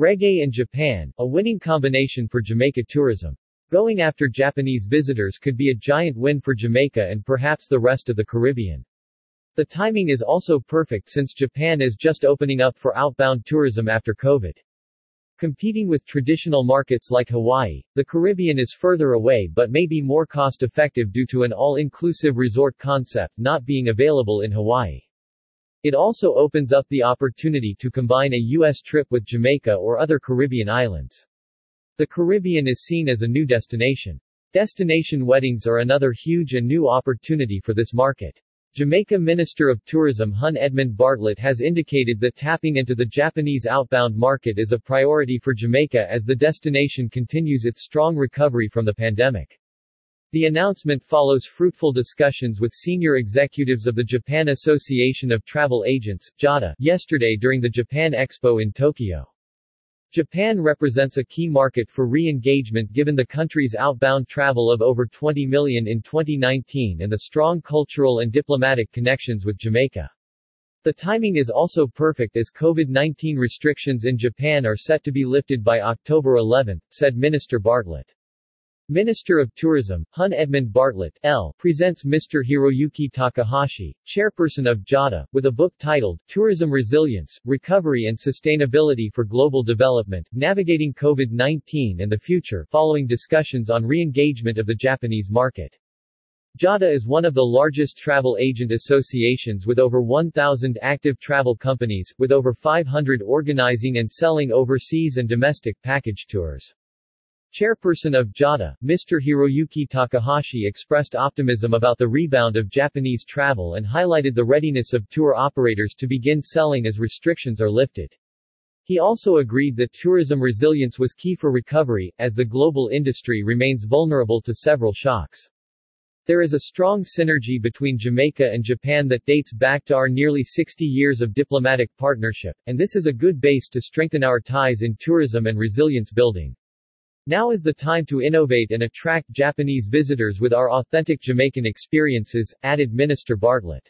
Reggae in Japan, a winning combination for Jamaica tourism. Going after Japanese visitors could be a giant win for Jamaica and perhaps the rest of the Caribbean. The timing is also perfect since Japan is just opening up for outbound tourism after COVID. Competing with traditional markets like Hawaii, the Caribbean is further away but may be more cost-effective due to an all-inclusive resort concept not being available in Hawaii. It also opens up the opportunity to combine a U.S. trip with Jamaica or other Caribbean islands. The Caribbean is seen as a new destination. Destination weddings are another huge and new opportunity for this market. Jamaica Minister of Tourism Hon Edmund Bartlett has indicated that tapping into the Japanese outbound market is a priority for Jamaica as the destination continues its strong recovery from the pandemic. The announcement follows fruitful discussions with senior executives of the Japan Association of Travel Agents, JATA, yesterday during the Japan Expo in Tokyo. Japan represents a key market for re-engagement given the country's outbound travel of over 20 million in 2019 and the strong cultural and diplomatic connections with Jamaica. The timing is also perfect as COVID-19 restrictions in Japan are set to be lifted by October 11, said Minister Bartlett. Minister of Tourism, Hon Edmund Bartlett L. presents Mr. Hiroyuki Takahashi, chairperson of JATA, with a book titled Tourism Resilience, Recovery and Sustainability for Global Development, Navigating COVID-19 and the Future, following discussions on re-engagement of the Japanese market. JATA is one of the largest travel agent associations with over 1,000 active travel companies, with over 500 organizing and selling overseas and domestic package tours. Chairperson of JATA, Mr. Hiroyuki Takahashi expressed optimism about the rebound of Japanese travel and highlighted the readiness of tour operators to begin selling as restrictions are lifted. He also agreed that tourism resilience was key for recovery, as the global industry remains vulnerable to several shocks. There is a strong synergy between Jamaica and Japan that dates back to our nearly 60 years of diplomatic partnership, and this is a good base to strengthen our ties in tourism and resilience building. Now is the time to innovate and attract Japanese visitors with our authentic Jamaican experiences, added Minister Bartlett.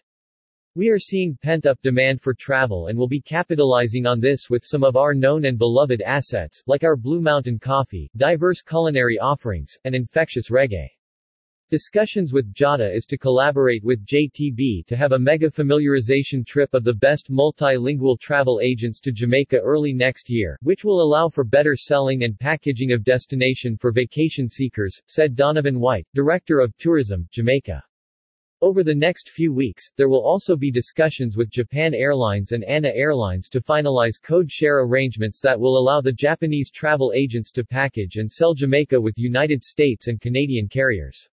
We are seeing pent-up demand for travel and will be capitalizing on this with some of our known and beloved assets, like our Blue Mountain Coffee, diverse culinary offerings, and infectious reggae. Discussions with JATA is to collaborate with JTB to have a mega familiarization trip of the best multilingual travel agents to Jamaica early next year, which will allow for better selling and packaging of destination for vacation seekers, said Donovan White, Director of Tourism, Jamaica. Over the next few weeks, there will also be discussions with Japan Airlines and ANA Airlines to finalize code share arrangements that will allow the Japanese travel agents to package and sell Jamaica with United States and Canadian carriers.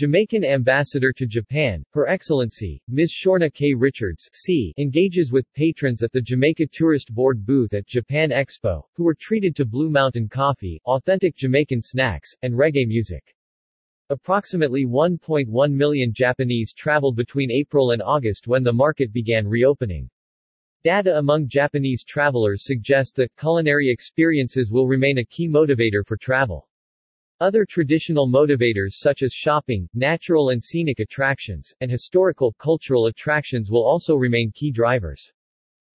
Jamaican Ambassador to Japan, Her Excellency, Ms. Shorna-Kay Richards C. engages with patrons at the Jamaica Tourist Board booth at Japan Expo, who were treated to Blue Mountain coffee, authentic Jamaican snacks, and reggae music. Approximately 1.1 million Japanese traveled between April and August when the market began reopening. Data among Japanese travelers suggest that culinary experiences will remain a key motivator for travel. Other traditional motivators such as shopping, natural and scenic attractions, and historical, cultural attractions will also remain key drivers.